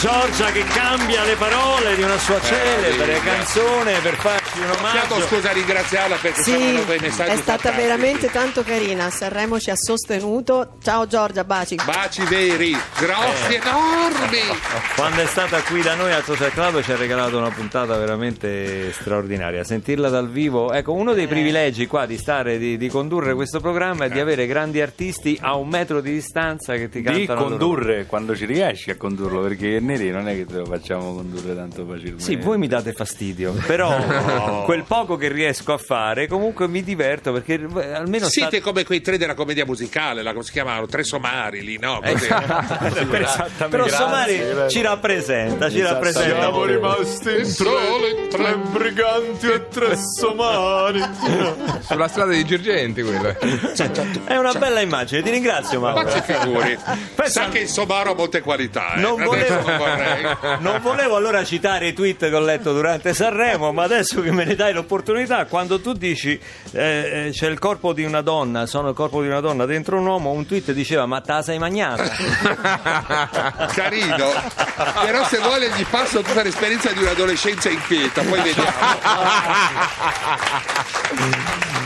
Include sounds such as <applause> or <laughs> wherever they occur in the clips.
Giorgia che cambia le parole di una sua celebre sì, canzone per farci un omaggio. scusa ringraziarla perché Sì, sono venuti i messaggi è stata fantastici. veramente tanto carina. Sanremo ci ha sostenuto. Ciao Giorgia, baci. Baci veri, grossi, Eh. enormi. Quando è stata qui da noi al Social Club ci ha regalato una puntata veramente straordinaria. Sentirla dal vivo, ecco, uno Eh. dei privilegi qua di stare, di, di condurre questo programma è di avere grandi artisti a un metro di distanza che ti di cantano. loro. condurre quando ci riesci a condurlo perché neri non è che te lo facciamo condurre tanto facilmente Sì, voi mi date fastidio, <laughs> però quel poco che riesco a fare comunque mi diverto perché eh, almeno sta- Siete come quei tre della commedia musicale, la, come si chiamavano? Tre somari lì, no? Così. <laughs> Esattamente, Però grazie. Somari ci rappresenta, ci rappresenta. Siamo rimasti in tre, tre briganti e tre somari. <laughs> Sulla strada di Girgenti quello. È una bella immagine, ti ringrazio Ma Mauro. si figuri. Pensa- Sa che il somaro ha molte qualità. eh. Non volevo, vorrei. <laughs> non volevo allora citare i tweet che ho letto durante Sanremo, ma adesso che me ne dai l'opportunità, quando tu dici eh, eh, c'è il corpo di una donna, sono il corpo di una donna dentro un uomo, un tweet diceva ma te la sei magnata? <laughs> Carino, però se vuole gli passo tutta l'esperienza di un'adolescenza inquieta, poi vediamo.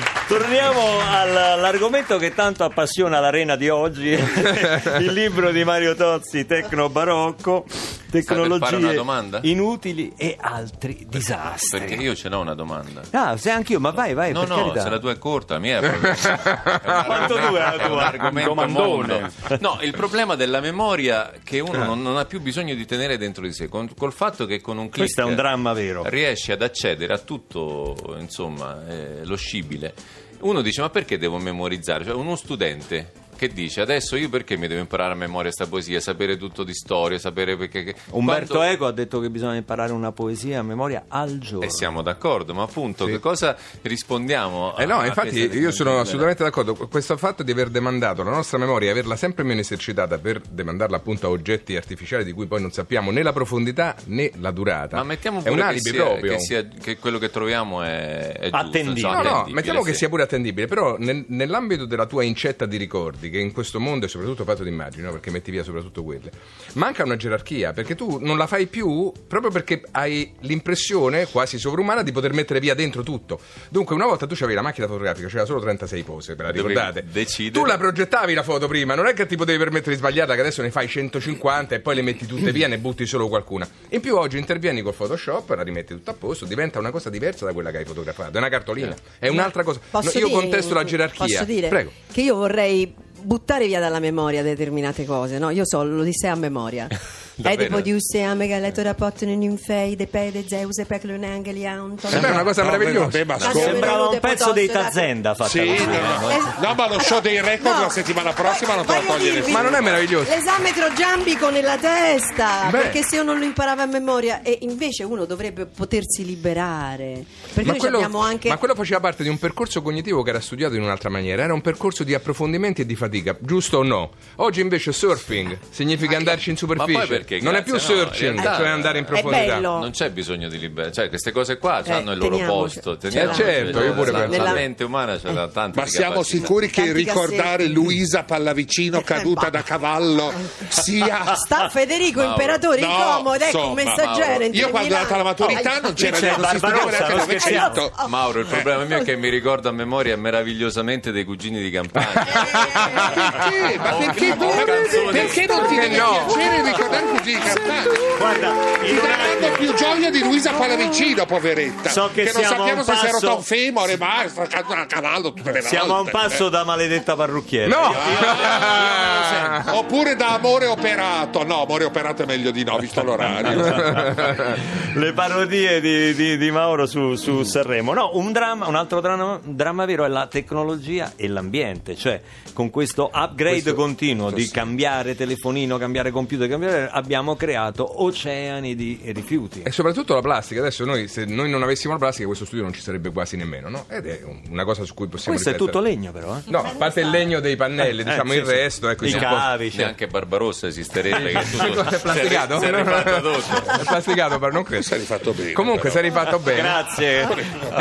<laughs> Torniamo al- all'argomento che tanto appassiona l'arena di oggi, <laughs> il libro di Mario Tozzi, Tecno Barocco, tecnologie inutili e altri disastri. Perché io ce n'ho una domanda. Ah, sei anch'io, ma vai, vai, No, per no, carità. se la tua è corta, mia è proprio... <laughs> Quanto dura la È un tua? argomento mondo. No, il problema della memoria che uno non, non ha più bisogno di tenere dentro di sé, con, col fatto che con un clic Questo è un dramma vero. riesci ad accedere a tutto, insomma, eh, lo scibile. Uno dice, ma perché devo memorizzare? Cioè, uno studente che dice, adesso io perché mi devo imparare a memoria sta poesia, sapere tutto di storia, sapere perché... che- Umberto Quando- Eco ha detto che bisogna imparare una poesia a memoria al giorno. E siamo d'accordo, ma appunto, che cosa rispondiamo? Eh no, a infatti questa- io sono assolutamente d'accordo. Questo fatto di aver demandato la nostra memoria e averla sempre meno esercitata per demandarla appunto a oggetti artificiali di cui poi non sappiamo né la profondità né la durata. Ma mettiamo è pure un che alibi sia, proprio. che, sia- che quello che troviamo è, è giusto, Attendibile. insomma, No, no, attendibile, mettiamo che sì. sia pure attendibile, però nel- nell'ambito della tua incetta di ricordi, che in questo mondo è soprattutto fatto di immagini, no? perché metti via soprattutto quelle, manca una gerarchia, perché tu non la fai più proprio perché hai l'impressione quasi sovrumana di poter mettere via dentro tutto. Dunque, una volta tu avevi la macchina fotografica, c'era solo 36 pose, ve la ricordate? decidere. Tu la progettavi la foto prima, non è che ti potevi permettere di sbagliarla, che adesso ne fai 150 e poi le metti tutte via, ne butti solo qualcuna. In più oggi intervieni col Photoshop, la rimetti tutta a posto, diventa una cosa diversa da quella che hai fotografato, è una cartolina, è un'altra cosa. No, io dire- contesto la gerarchia. Posso dire Prego. che io vorrei buttare via dalla memoria determinate cose, no? Io so l'Odissea a memoria. <laughs> E Davvero? dopo di Usea, Megaletto, Rapporto, Ninfei, De Pede, Zeus, Peclun, Angeli, Anton. Sembra una cosa No, meravigliosa. vabbè, ma Ma ascolta. Sembrava un pezzo dei Tazenda fatta Sì, così. no, no. Eh, No, ma lo show dei record No. la settimana prossima non te lo toglie dirvi. Ma non è meraviglioso? L'esametro giambico nella testa, Beh. perché se uno lo imparava a memoria e invece uno dovrebbe potersi liberare. Perché noi abbiamo anche ma quello faceva parte di un percorso cognitivo che era studiato in un'altra maniera, era un percorso di approfondimenti e di fatica, giusto o no? Oggi invece surfing significa andarci in superficie, Ma poi perché? non è più Grazie, no, searching, realtà cioè andare in profondità. Non c'è bisogno di liberare, cioè queste cose qua Eh, hanno il loro posto. Cioè, teniamoci, certo, io pure la, penso. la Nella- mente umana c'è da tante Ma siamo capacità. sicuri che ricordare. Luisa Pallavicino <laughs> caduta da cavallo sia... Sta Federico Mauro. Imperatore No, incomodo, ecco un messaggero. Io quando ero andata alla maturità non c'era c'è non si studiava neanche. Mauro, il problema mio è che mi ricordo a memoria meravigliosamente dei cugini di campagna. Perché? Ma perché, perché non ti deve no. piacere ricordare cugini campani? Guarda, Ti in un anno- più gioia di Luisa Pallavicino, poveretta. So che non siamo a sappiamo un se si è rotto passo- un femore, ma a cavallo tutte le siamo a un volte. passo da maledetta parrucchiera. No! Io- <laughs> io-. Oppure da amore operato. No, amore operato è meglio di no, visto l'orario. <laughs> le parodie di, di- di Mauro su, su Sanremo. No, un, dramma, un altro dramma, dramma vero è la tecnologia e l'ambiente, cioè con questo upgrade Questo- continuo questo di sì. cambiare telefonino, cambiare computer, cambiare, abbiamo creato oceani di rifiuti. E soprattutto la plastica, adesso noi se noi non avessimo la plastica questo studio non ci sarebbe quasi nemmeno, no? Ed è un- una cosa su cui possiamo Questo è tutto riflettere. legno però, eh? No, a parte il legno dei pannelli, Eh, diciamo sì, il sì. resto, ecco, I cavi, cioè. Neanche Barbarossa esisterebbe. Che tutto È plasticato? Si è rifatto tutto. È plasticato, però non credo. Si è rifatto bene, Comunque, si è rifatto bene. Grazie.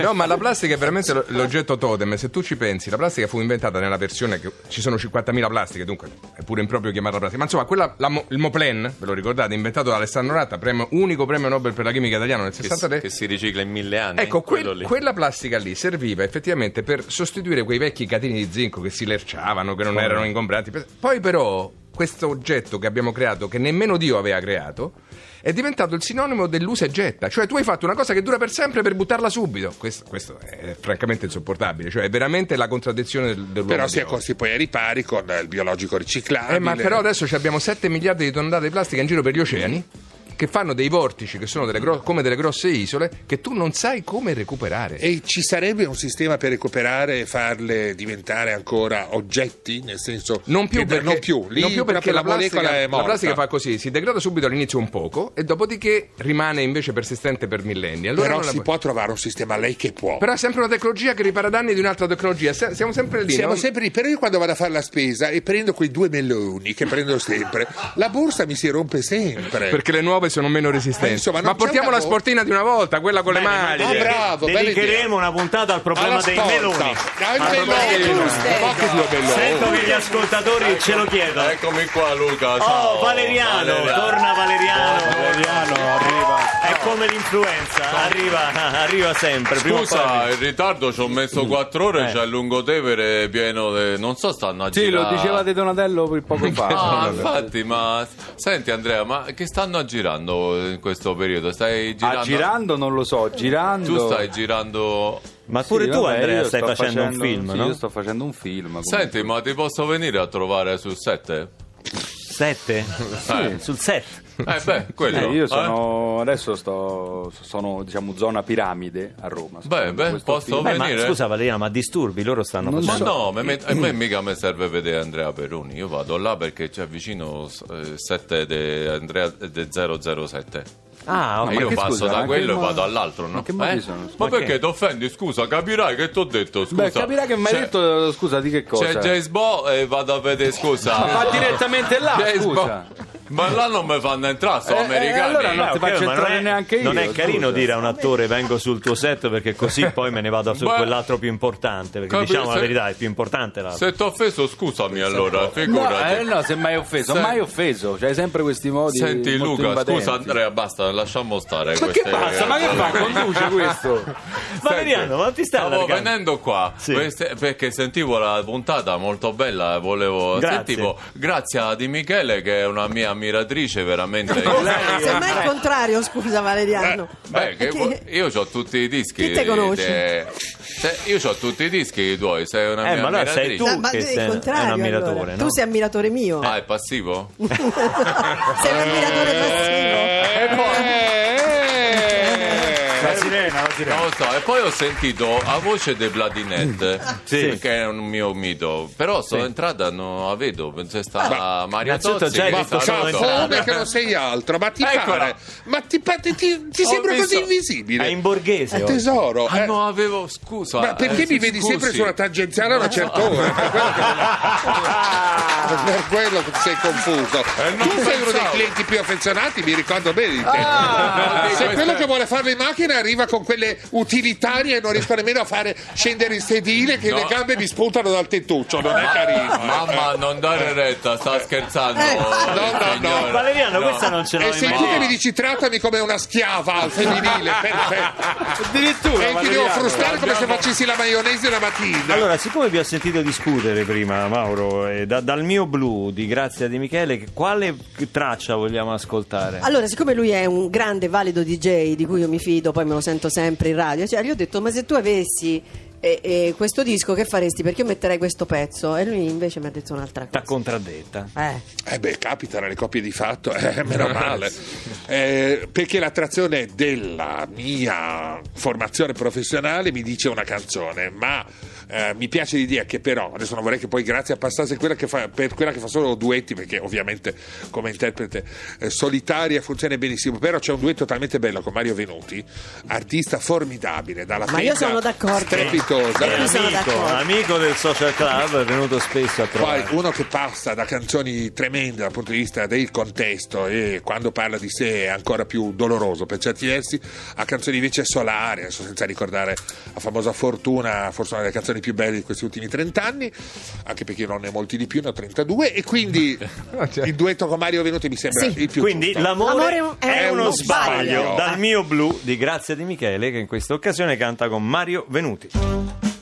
No, ma la plastica è veramente lo- l'oggetto totem. Se tu ci pensi, la plastica fu inventata nella versione che ci sono 50.000 plastiche, dunque è pure improprio chiamarla plastica. Ma insomma, quella, la il Moplen, ve lo lo ricordate, inventato da Alessandro Ratta, premio- unico premio Nobel per la chimica italiano nel Che, 63. che si ricicla in mille anni. Ecco, quel- quella plastica lì serviva effettivamente per sostituire quei vecchi catini di zinco che si lerciavano, che non erano ingombranti. Poi però questo oggetto che abbiamo creato, che nemmeno Dio aveva creato, è diventato il sinonimo dell'usa e getta. Cioè tu hai fatto una cosa che dura per sempre per buttarla subito. Questo, questo è francamente insopportabile, cioè è veramente la contraddizione del, dell'uomo Però si è costi poi ai ripari con il biologico riciclabile. Eh, ma però adesso abbiamo 7 miliardi di tonnellate di plastica in giro per gli oceani che fanno dei vortici che sono delle gro- come delle grosse isole che tu non sai come recuperare. E ci sarebbe un sistema per recuperare e farle diventare ancora oggetti? Nel senso. Non più, perché, non più. Lì non più perché la, la molecola plastica, è morta. la plastica fa così, si degrada subito all'inizio un poco e dopodiché rimane invece persistente per millenni. Allora Però non la si pu- può trovare un sistema, lei che può. Però è sempre una tecnologia che ripara danni di un'altra tecnologia. Siamo sempre lì. Siamo no? sempre lì, però io quando vado a fare la spesa e prendo quei due meloni che prendo sempre, la borsa mi si rompe sempre. Perché le nuove sono meno resistenti. Eh, insomma, Ma portiamo la sportina di una volta, quella con le maglie. Ah, bravo. Dedicheremo una puntata al problema dei meloni. Ah? Sento che gli ascoltatori ce lo chiedono. Eccomi qua Luca. Oh, ciao. Valeriano, Valeriano. torna Valeriano. Valeriano arriva. È come l'influenza, arriva, arriva sempre. Scusa, in ritardo ci ho messo quattro ore, Eh. c'è il lungotevere pieno di... non so stanno a Sì, lo girare. diceva De Donatello poco fa. <laughs> Ah, infatti, ma senti Andrea, ma che stanno girando in questo periodo? Stai girando? Ah, girando non lo so, girando. Tu stai girando. Ma pure Sì, tu, vabbè, Andrea, stai sto facendo, un film, sì, no? Io sto facendo un film. comunque. Senti, ma ti posso venire a trovare sul set? Sette? Eh. Sul set. Eh beh, quello. Eh, io eh? sono adesso sto sono diciamo zona piramide a Roma. Beh, beh, posso film. Beh, ma venire? scusa Valeriano, ma disturbi, loro stanno Non Ma facendo... so. no, me- me- a me mica mi serve vedere Andrea Peroni. Io vado là perché c'è vicino eh, 7 de Andrea de 007. Ah, ok. Ma io passo scusa, da quello e vado all'altro, no? ma che Eh? sono? Ma Ma perché che? ti offendi? Scusa, capirai che ti ho detto, scusa. Beh, capirà che mi hai detto scusa di che cosa. C'è James Bond e vado a vedere, scusa. Ma va direttamente là, James scusa. Bond. Ma là non mi fanno entrare, sono Eh, eh, americani. allora no. Beh, ti faccio ma entrare non è, neanche io, Non è carino dire a un attore vengo sul tuo set perché così <laughs> poi me ne vado su Beh, quell'altro più importante. Perché capi- diciamo la verità, è più importante l'altro. Se ti ho offeso, scusami allora, No, figurati. eh, no, se mai offeso, Se- mai offeso. C'hai sempre questi modi. Senti Luca, invadenti. scusa Andrea, basta, lasciamo stare Ma queste che basta? Ma che fa? <laughs> Conduce questo? Valeriano, ma ti stai Stavo venendo qua Sì. perché sentivo la puntata molto bella volevo Grazie. sentivo grazie a Di Michele che è una mia ammiratrice veramente Semmai il contrario, scusa Valeriano. Beh, che io ho tutti i dischi. Chi te conosce? de- se- io ho tutti i dischi tuoi, sei una Eh, mia ma allora sei tu ma che il sei un ammiratore, allora. no? Tu sei ammiratore mio. Ah, è passivo? sei un ammiratore passivo. La sirena, la sirena. Non lo so, e poi ho sentito a voce dei Bladinet, Sì. che è un mio mito, però sono entrata, non la vedo, che sta Mario innanzitutto Tozzi già solo entrata. Come che non sei altro? Ma ti Eccola. pare? Ma ti, ti- ti- ti sembra visto- così invisibile? È in borghese. Eh, tesoro. Ah eh. no, avevo, scusa. Ma perché eh, mi vedi scusi. sempre sulla tangenziale a una certa ora? <laughs> Per quello che, ti sei confuso. Eh, tu sei uno dei clienti più affezionati, mi ricordo bene di te. Ah, queste- quello che vuole fare le macchine arriva con quelle utilitarie e non riesco nemmeno a fare scendere il sedile che No. le gambe mi spuntano dal tettuccio, non è carino. eh. Mamma, non dare retta, sta scherzando. Eh, no, no, no. Valeriano, No. questa non ce E mai tu che mi dici trattami come una schiava al femminile, <laughs> perfetto. Addirittura. E ti devo frustare come se facessi la maionese la mattina. Allora, siccome vi ho sentito discutere prima, Mauro, eh, da- dal mio blu di Grazia Di Michele, che- quale traccia vogliamo ascoltare? Allora, siccome lui è un grande, valido DJ di cui io mi fido, poi me lo sento sempre in radio, cioè, gli ho detto: Ma se tu avessi eh, eh, questo disco, che faresti? Perché io metterei questo pezzo? E lui invece mi ha detto un'altra T'ha cosa. contraddetta. Eh. Eh beh, capitano le coppie di fatto, eh, <laughs> meno male. <laughs> Eh, perché l'attrazione della mia formazione professionale mi dice una canzone, ma eh, mi piace l'idea che però, adesso non vorrei che poi Grazia passasse quella che fa, per quella che fa solo duetti, perché ovviamente come interprete eh, solitaria funziona benissimo, però c'è un duetto talmente bello con Mario Venuti, artista formidabile, dalla Ma io penna sono d'accordo. strepitosa. Io sono Amico, amico del social club, è venuto spesso a Poi trovare. uno che passa da canzoni tremende dal punto di vista del contesto e quando parla di sé è ancora più doloroso per certi versi, a canzoni invece solari, adesso senza ricordare la famosa Fortuna, forse una delle canzoni più belle di questi ultimi 30 anni, anche perché io non ne ho molti di più, ne ho 32 e quindi <laughs> cioè. il duetto con Mario Venuti mi sembra Sì. il più Quindi giusto. l'amore, L'amore è, è uno uno sbaglio. sbaglio. Dal mio blu di Grazia di Michele che in questa occasione canta con Mario Venuti. Adesso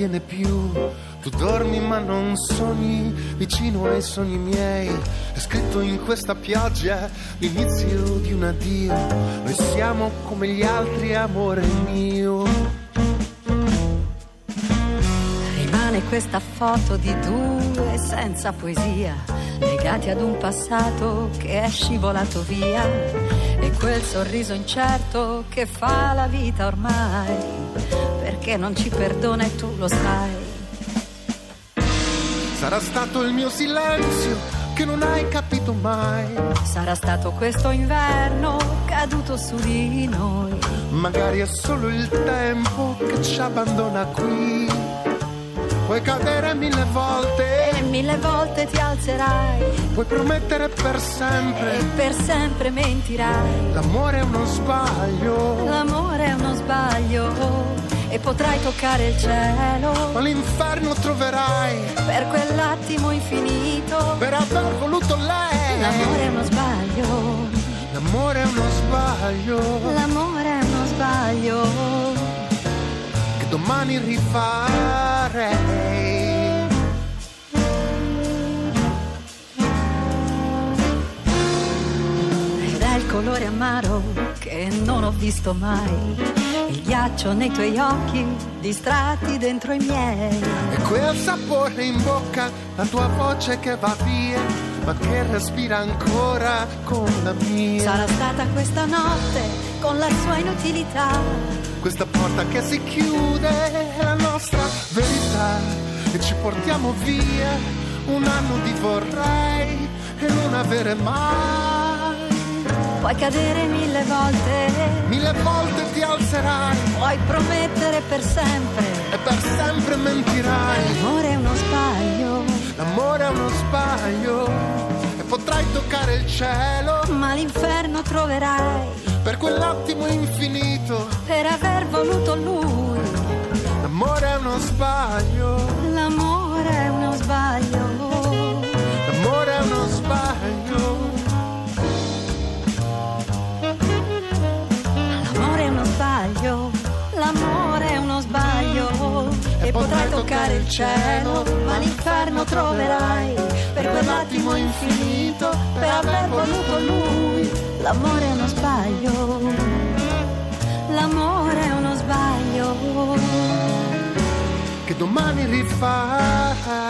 appartiene più, tu dormi ma non sogni vicino ai sogni miei. È scritto in questa pioggia l'inizio di un addio. Noi siamo come gli altri, amore mio. Rimane questa foto di due senza poesia, legati ad un passato che è scivolato via. E quel sorriso incerto che fa la vita ormai, perché non ci perdona e tu lo sai. Sarà stato il mio silenzio che non hai capito mai. Sarà stato questo inverno caduto su di noi. Magari è solo il tempo che ci abbandona qui. Puoi cadere mille volte, E mille volte ti alzerai puoi promettere per e sempre. per sempre mentirai. L'amore è uno sbaglio, L'amore è uno sbaglio e potrai toccare il cielo ma l'inferno troverai per quell'attimo infinito. per aver voluto lei. L'amore è uno sbaglio, L'amore è uno sbaglio l'amore è uno sbaglio. che domani rifarei. Ed è il colore amaro che non ho visto mai. Il ghiaccio nei tuoi occhi, distratti dentro i miei. E quel sapore in bocca, la tua voce che va via, ma che respira ancora con la mia. Sarà stata questa notte con la sua inutilità. Questa porta che si chiude è la nostra verità e ci portiamo via un anno di vorrei e non avere mai. Puoi cadere mille volte, Mille volte ti alzerai puoi promettere per sempre. e per sempre mentirai. L'amore è uno sbaglio, L'amore è uno sbaglio e potrai toccare il cielo ma l'inferno troverai per quell'attimo infinito. per aver voluto lui. L'amore è uno sbaglio, L'amore è uno sbaglio, E potrai toccare il cielo, ma l'inferno troverai per quell'attimo infinito, per aver voluto lui. L'amore è uno sbaglio, l'amore è uno sbaglio. che domani rifarai.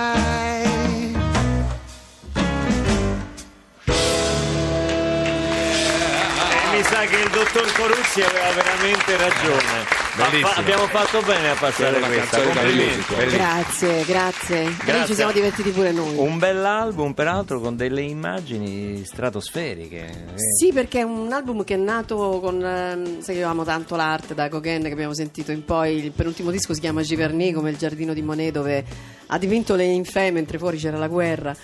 E mi sa che il dottor Coruzzi aveva veramente ragione. Ma Bellissimo. fa- abbiamo fatto bene a passare Una questa. Complimenti. Grazie, grazie. Grazie. ci siamo divertiti pure noi. Un bell'album, peraltro, con delle immagini stratosferiche. Eh, Sì, perché è un album che è nato con. ehm, sai che io amo tanto l'arte da Gauguin che abbiamo sentito in poi. Il penultimo disco si chiama Giverny, come il giardino di Monet, dove ha dipinto le infè mentre fuori c'era la guerra.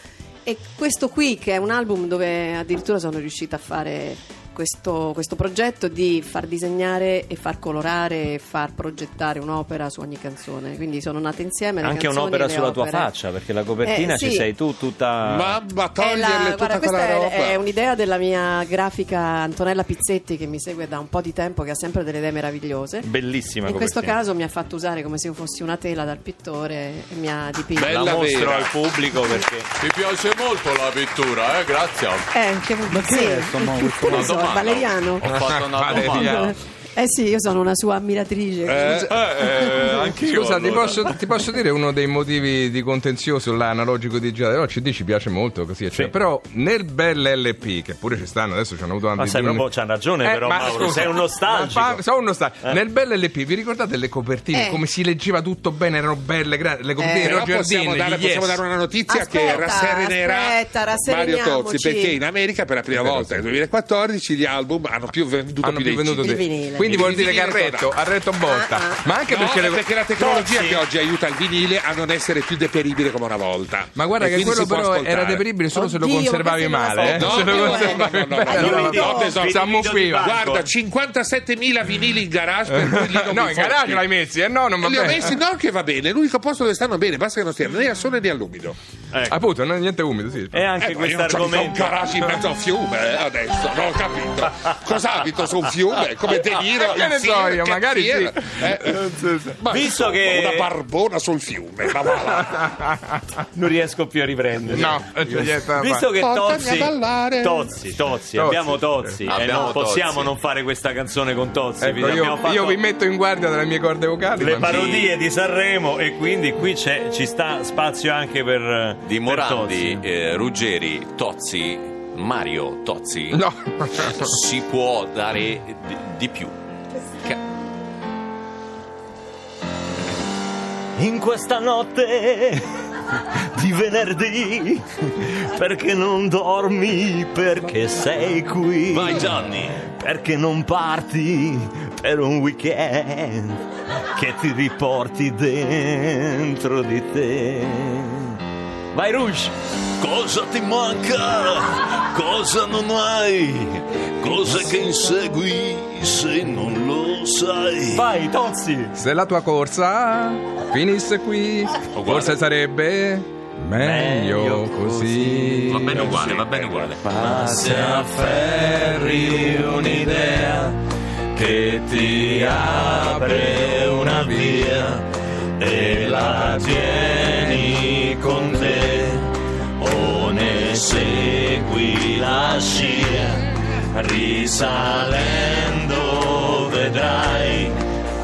E questo qui, che è un album dove addirittura sono riuscita a fare questo, questo progetto di far disegnare e far colorare e far progettare un'opera su ogni canzone. Quindi sono nate insieme le Anche canzoni un'opera le sulla tua opere. faccia, perché la copertina Eh, ci sì. sei tu tutta. Mamma, È, toglierle la- tutta guarda, questa quella è, roba. è un'idea della mia grafica Antonella Pizzetti che mi segue da un po' di tempo, che ha sempre delle idee meravigliose. Bellissima In questo copertina. caso mi ha fatto usare come se io fossi una tela dal pittore e mi ha dipinto. Bella La mostro vera. al pubblico perché. Mi piace molto la pittura, eh, grazie. Eh, che, sì, che ne so, domanda. Valeriano. Ho fatto una Valeriano. domanda. Eh sì, io sono una sua ammiratrice. Eh, Eh, anch'io. Scusa, ti allora. posso, ti posso dire uno dei motivi di contenzioso là, analogico digitale? No, il CD ci piace molto, così, eccetera. Sì. però nel bel LP, che pure ci stanno, adesso ci hanno avuto Ma anche sai, di un- proprio, c'ha ragione, Eh, però, ma Mauro. scusa, sei un nostalgico. ma sono un nostalgico. Nel bel LP, vi ricordate le copertine? Eh. Come si leggeva tutto bene, erano belle, gra- le copertine Eh. di Però Roger possiamo, dare, gli possiamo Yes. dare una notizia che Aspetta, rasserenerà aspetta, Mario. Tozzi perché in America per la prima volta nel 2014 gli album hanno più venduto Hanno più Il di- vinile. Quindi vuol dire che ha vinile retto, ha retto botta. Ma anche No, perché le- perché la tecnologia Tozzi. che oggi aiuta il vinile a non essere più deperibile come una volta. Ma guarda E che quello però ascoltare. era deperibile solo se lo Oddio, conservavi male. eh. No, se lo conservavi male, no, allora no, no, si no, ammuffiva. Guarda, 57.000 vinili in garage per cui lì non No, in garage l'hai messi, eh? No, non va Li ho bene. messi, no che va bene, l'unico posto dove stanno bene, basta che non stiano né al sole né all'umido. Ecco. Appunto, non è niente umido, sì. E anche Eh, ma io questo mica un argomento. garage in mezzo a un fiume eh, adesso, non ho capito. Cosa abito su un fiume? Come De <laughs> Niro? Che ne so io, magari sì. Eh, ma Visto che- Una barbona sul fiume, ma va là. <laughs> Non riesco più a riprendere. No, da Visto che Tozzi. Tozzi, Tozzi, Tozzi. abbiamo Tozzi e Abbiamo non possiamo Tozzi. non fare questa canzone con Tozzi. Ecco, io, fatto io vi metto in guardia dalle mie corde vocali. le parodie di Sanremo e quindi qui c'è, ci sta spazio anche per Di per Morandi, Tozzi. eh, Ruggeri, Tozzi, Mario Tozzi. No. Si può dare di, di più. In questa notte di venerdì, perché non dormi, perché sei qui. Vai Gianni. Perché non parti per un weekend che ti riporti dentro di te. Vai Rouge! Cosa ti manca? Cosa non hai? Cosa che insegui se non lo sai? Vai Tozzi! Se la tua corsa finisse qui, forse sarebbe meglio Meglio così. Va bene uguale, va bene uguale. Ma se afferri un'idea che ti apre una via e la tieni con te o ne segui la scia risalendo vedrai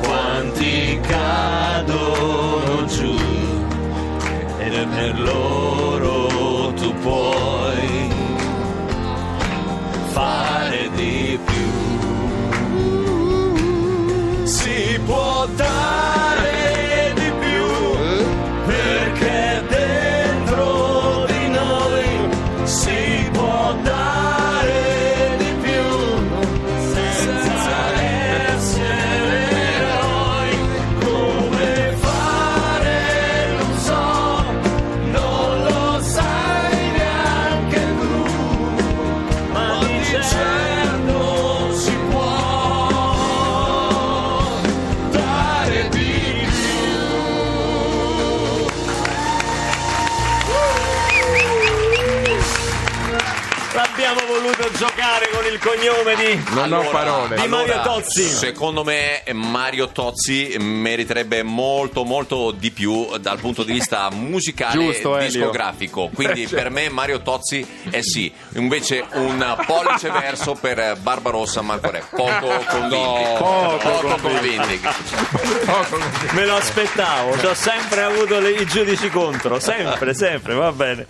quanti cadono giù. Ed per loro tu puoi fare Voluto giocare con il cognome di, Non ho parole. di Mario allora, Tozzi. Secondo me Mario Tozzi meriterebbe molto molto di più dal punto di vista <laughs> musicale Giusto, e Elio. discografico. Quindi per me Mario Tozzi è sì. Invece un pollice <laughs> verso per Barbarossa Mancore. Poco convinti. Poco convinti. Me lo aspettavo, ci ho sempre avuto le- i giudici contro, sempre, sempre, va bene.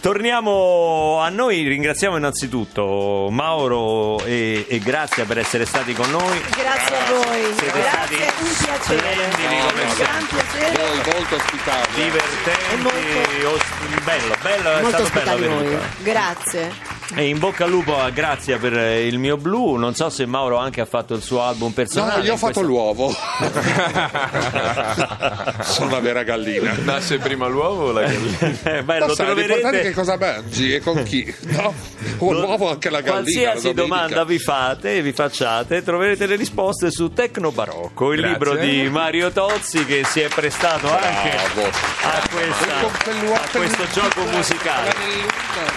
Torniamo a noi, ringraziamo innanzitutto Mauro e, e Grazia per essere stati con noi. Grazie a voi. Siete Grazie, stati un piacere. splendidi come Un gran piacere. Voi molto ospitali. divertenti, È molto- os- bello, bello, è Molto stato bello. Grazie. E in bocca al lupo a Grazia per eh, il mio blu, non so se Mauro anche ha fatto il suo album No, personale. io ho fatto questa- l'uovo. <laughs> Sono una vera gallina. Nasce prima l'uovo o la gallina? Eh, beh, Lo lo sai, è che troverete cosa mangi e con chi. No? O l'uovo anche la gallina. Qualsiasi la domanda vi fate, vi facciate, troverete le risposte su Tecno Barocco, il Grazie. libro di Mario Tozzi che si è prestato anche Bravo. a, questa- a questo gioco musicale.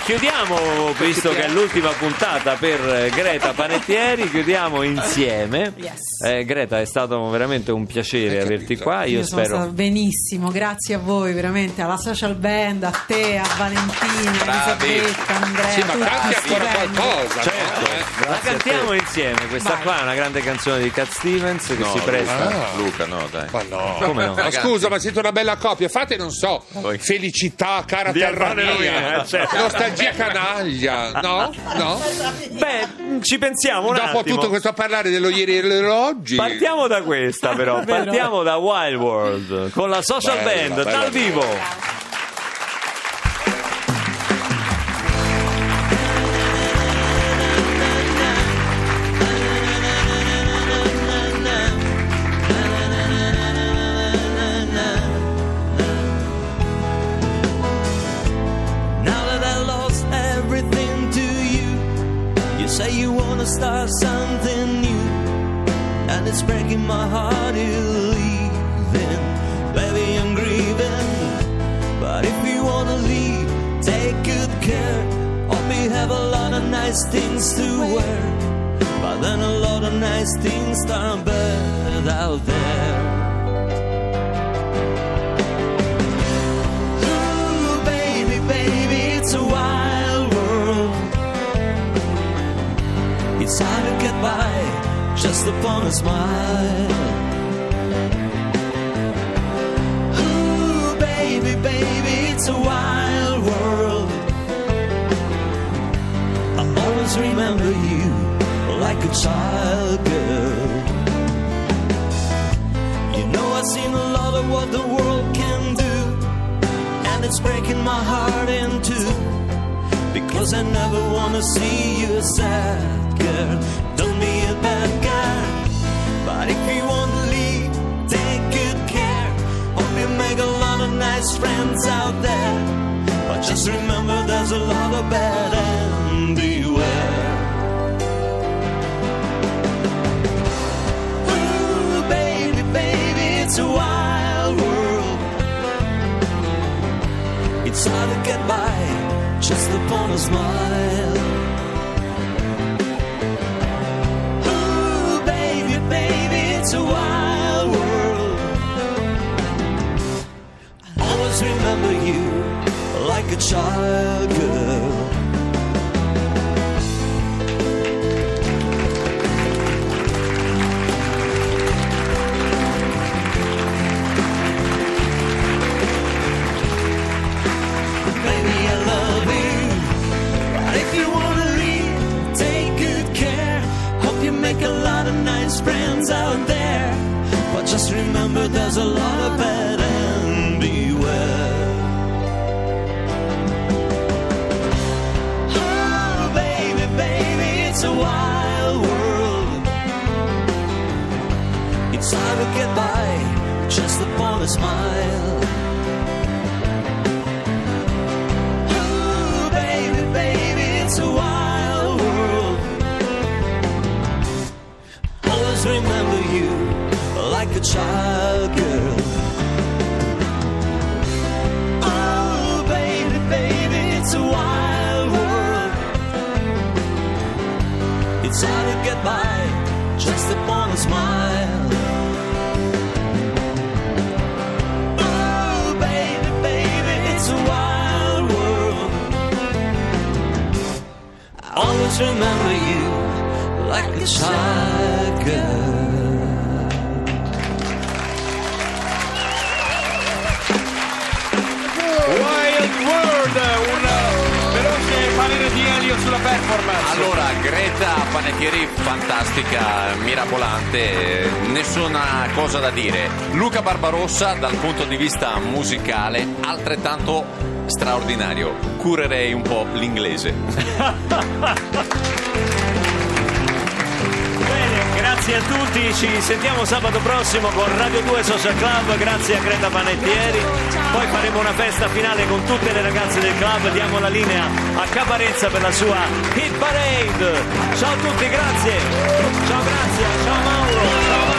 Chiudiamo, visto che è l'ultima puntata per eh, Greta Panettieri, chiudiamo insieme. Yes. Eh, Greta, è stato veramente un piacere Hai averti capito. qua. Io, sono spero. benissimo, grazie a voi veramente, alla social band, a te, a Valentina, Bravi. Elisabetta, Andrea, Sì, ma tutti canti ancora qualcosa. Certo, Eh? la cantiamo insieme. Questa Vai. qua è una grande canzone di Cat Stevens che No, si presta. Luca, Luca, no, dai. Ma no. Come no? Ma scusa, ma siete una bella coppia. Fate, non so, felicità, cara Di terra mia. Romina, eh, certo. Nostalgia canaglia. No? No? Beh, ci pensiamo un Dopo attimo. tutto questo a parlare dello ieri e dell'oggi. Partiamo da questa però, partiamo da Wild World con la social Bella, band bella, dal bella. vivo. Turn bad out there. Ooh, baby, baby, it's a wild world. It's hard to get by just upon a smile. Ooh, baby, baby, it's a wild world. I always remember you like a child Because I never wanna see you sad girl. Don't be a bad guy. But if you wanna leave, take good care. Hope you make a lot of nice friends out there. But just remember there's a lot of bad and beware. Ooh, baby, baby, it's a wild world. It's hard to get by just upon a smile. Ooh, baby, baby, it's a wild world. I Always remember you like a child girl. Always remember you like a child girl. Wild World, un veloce parere di Elio sulla performance. Allora, Greta Panettieri fantastica, mirabolante, nessuna cosa da dire. Luca Barbarossa dal punto di vista musicale altrettanto straordinario. Curerei un po' l'inglese. <laughs> Bene, grazie a tutti, ci sentiamo sabato prossimo con Radio 2 Social Club, grazie a Greta Panettieri. Poi faremo una festa finale con tutte le ragazze del club, diamo la linea a Caparezza per la sua Hit Parade. Ciao a tutti, grazie. Ciao Grazia, ciao Mauro, ciao Mario.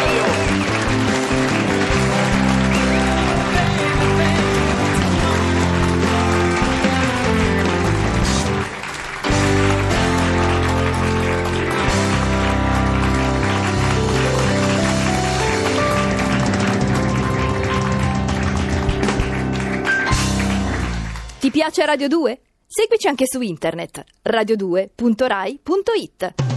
Ti piace Radio 2? Seguici anche su internet radio2.rai.it.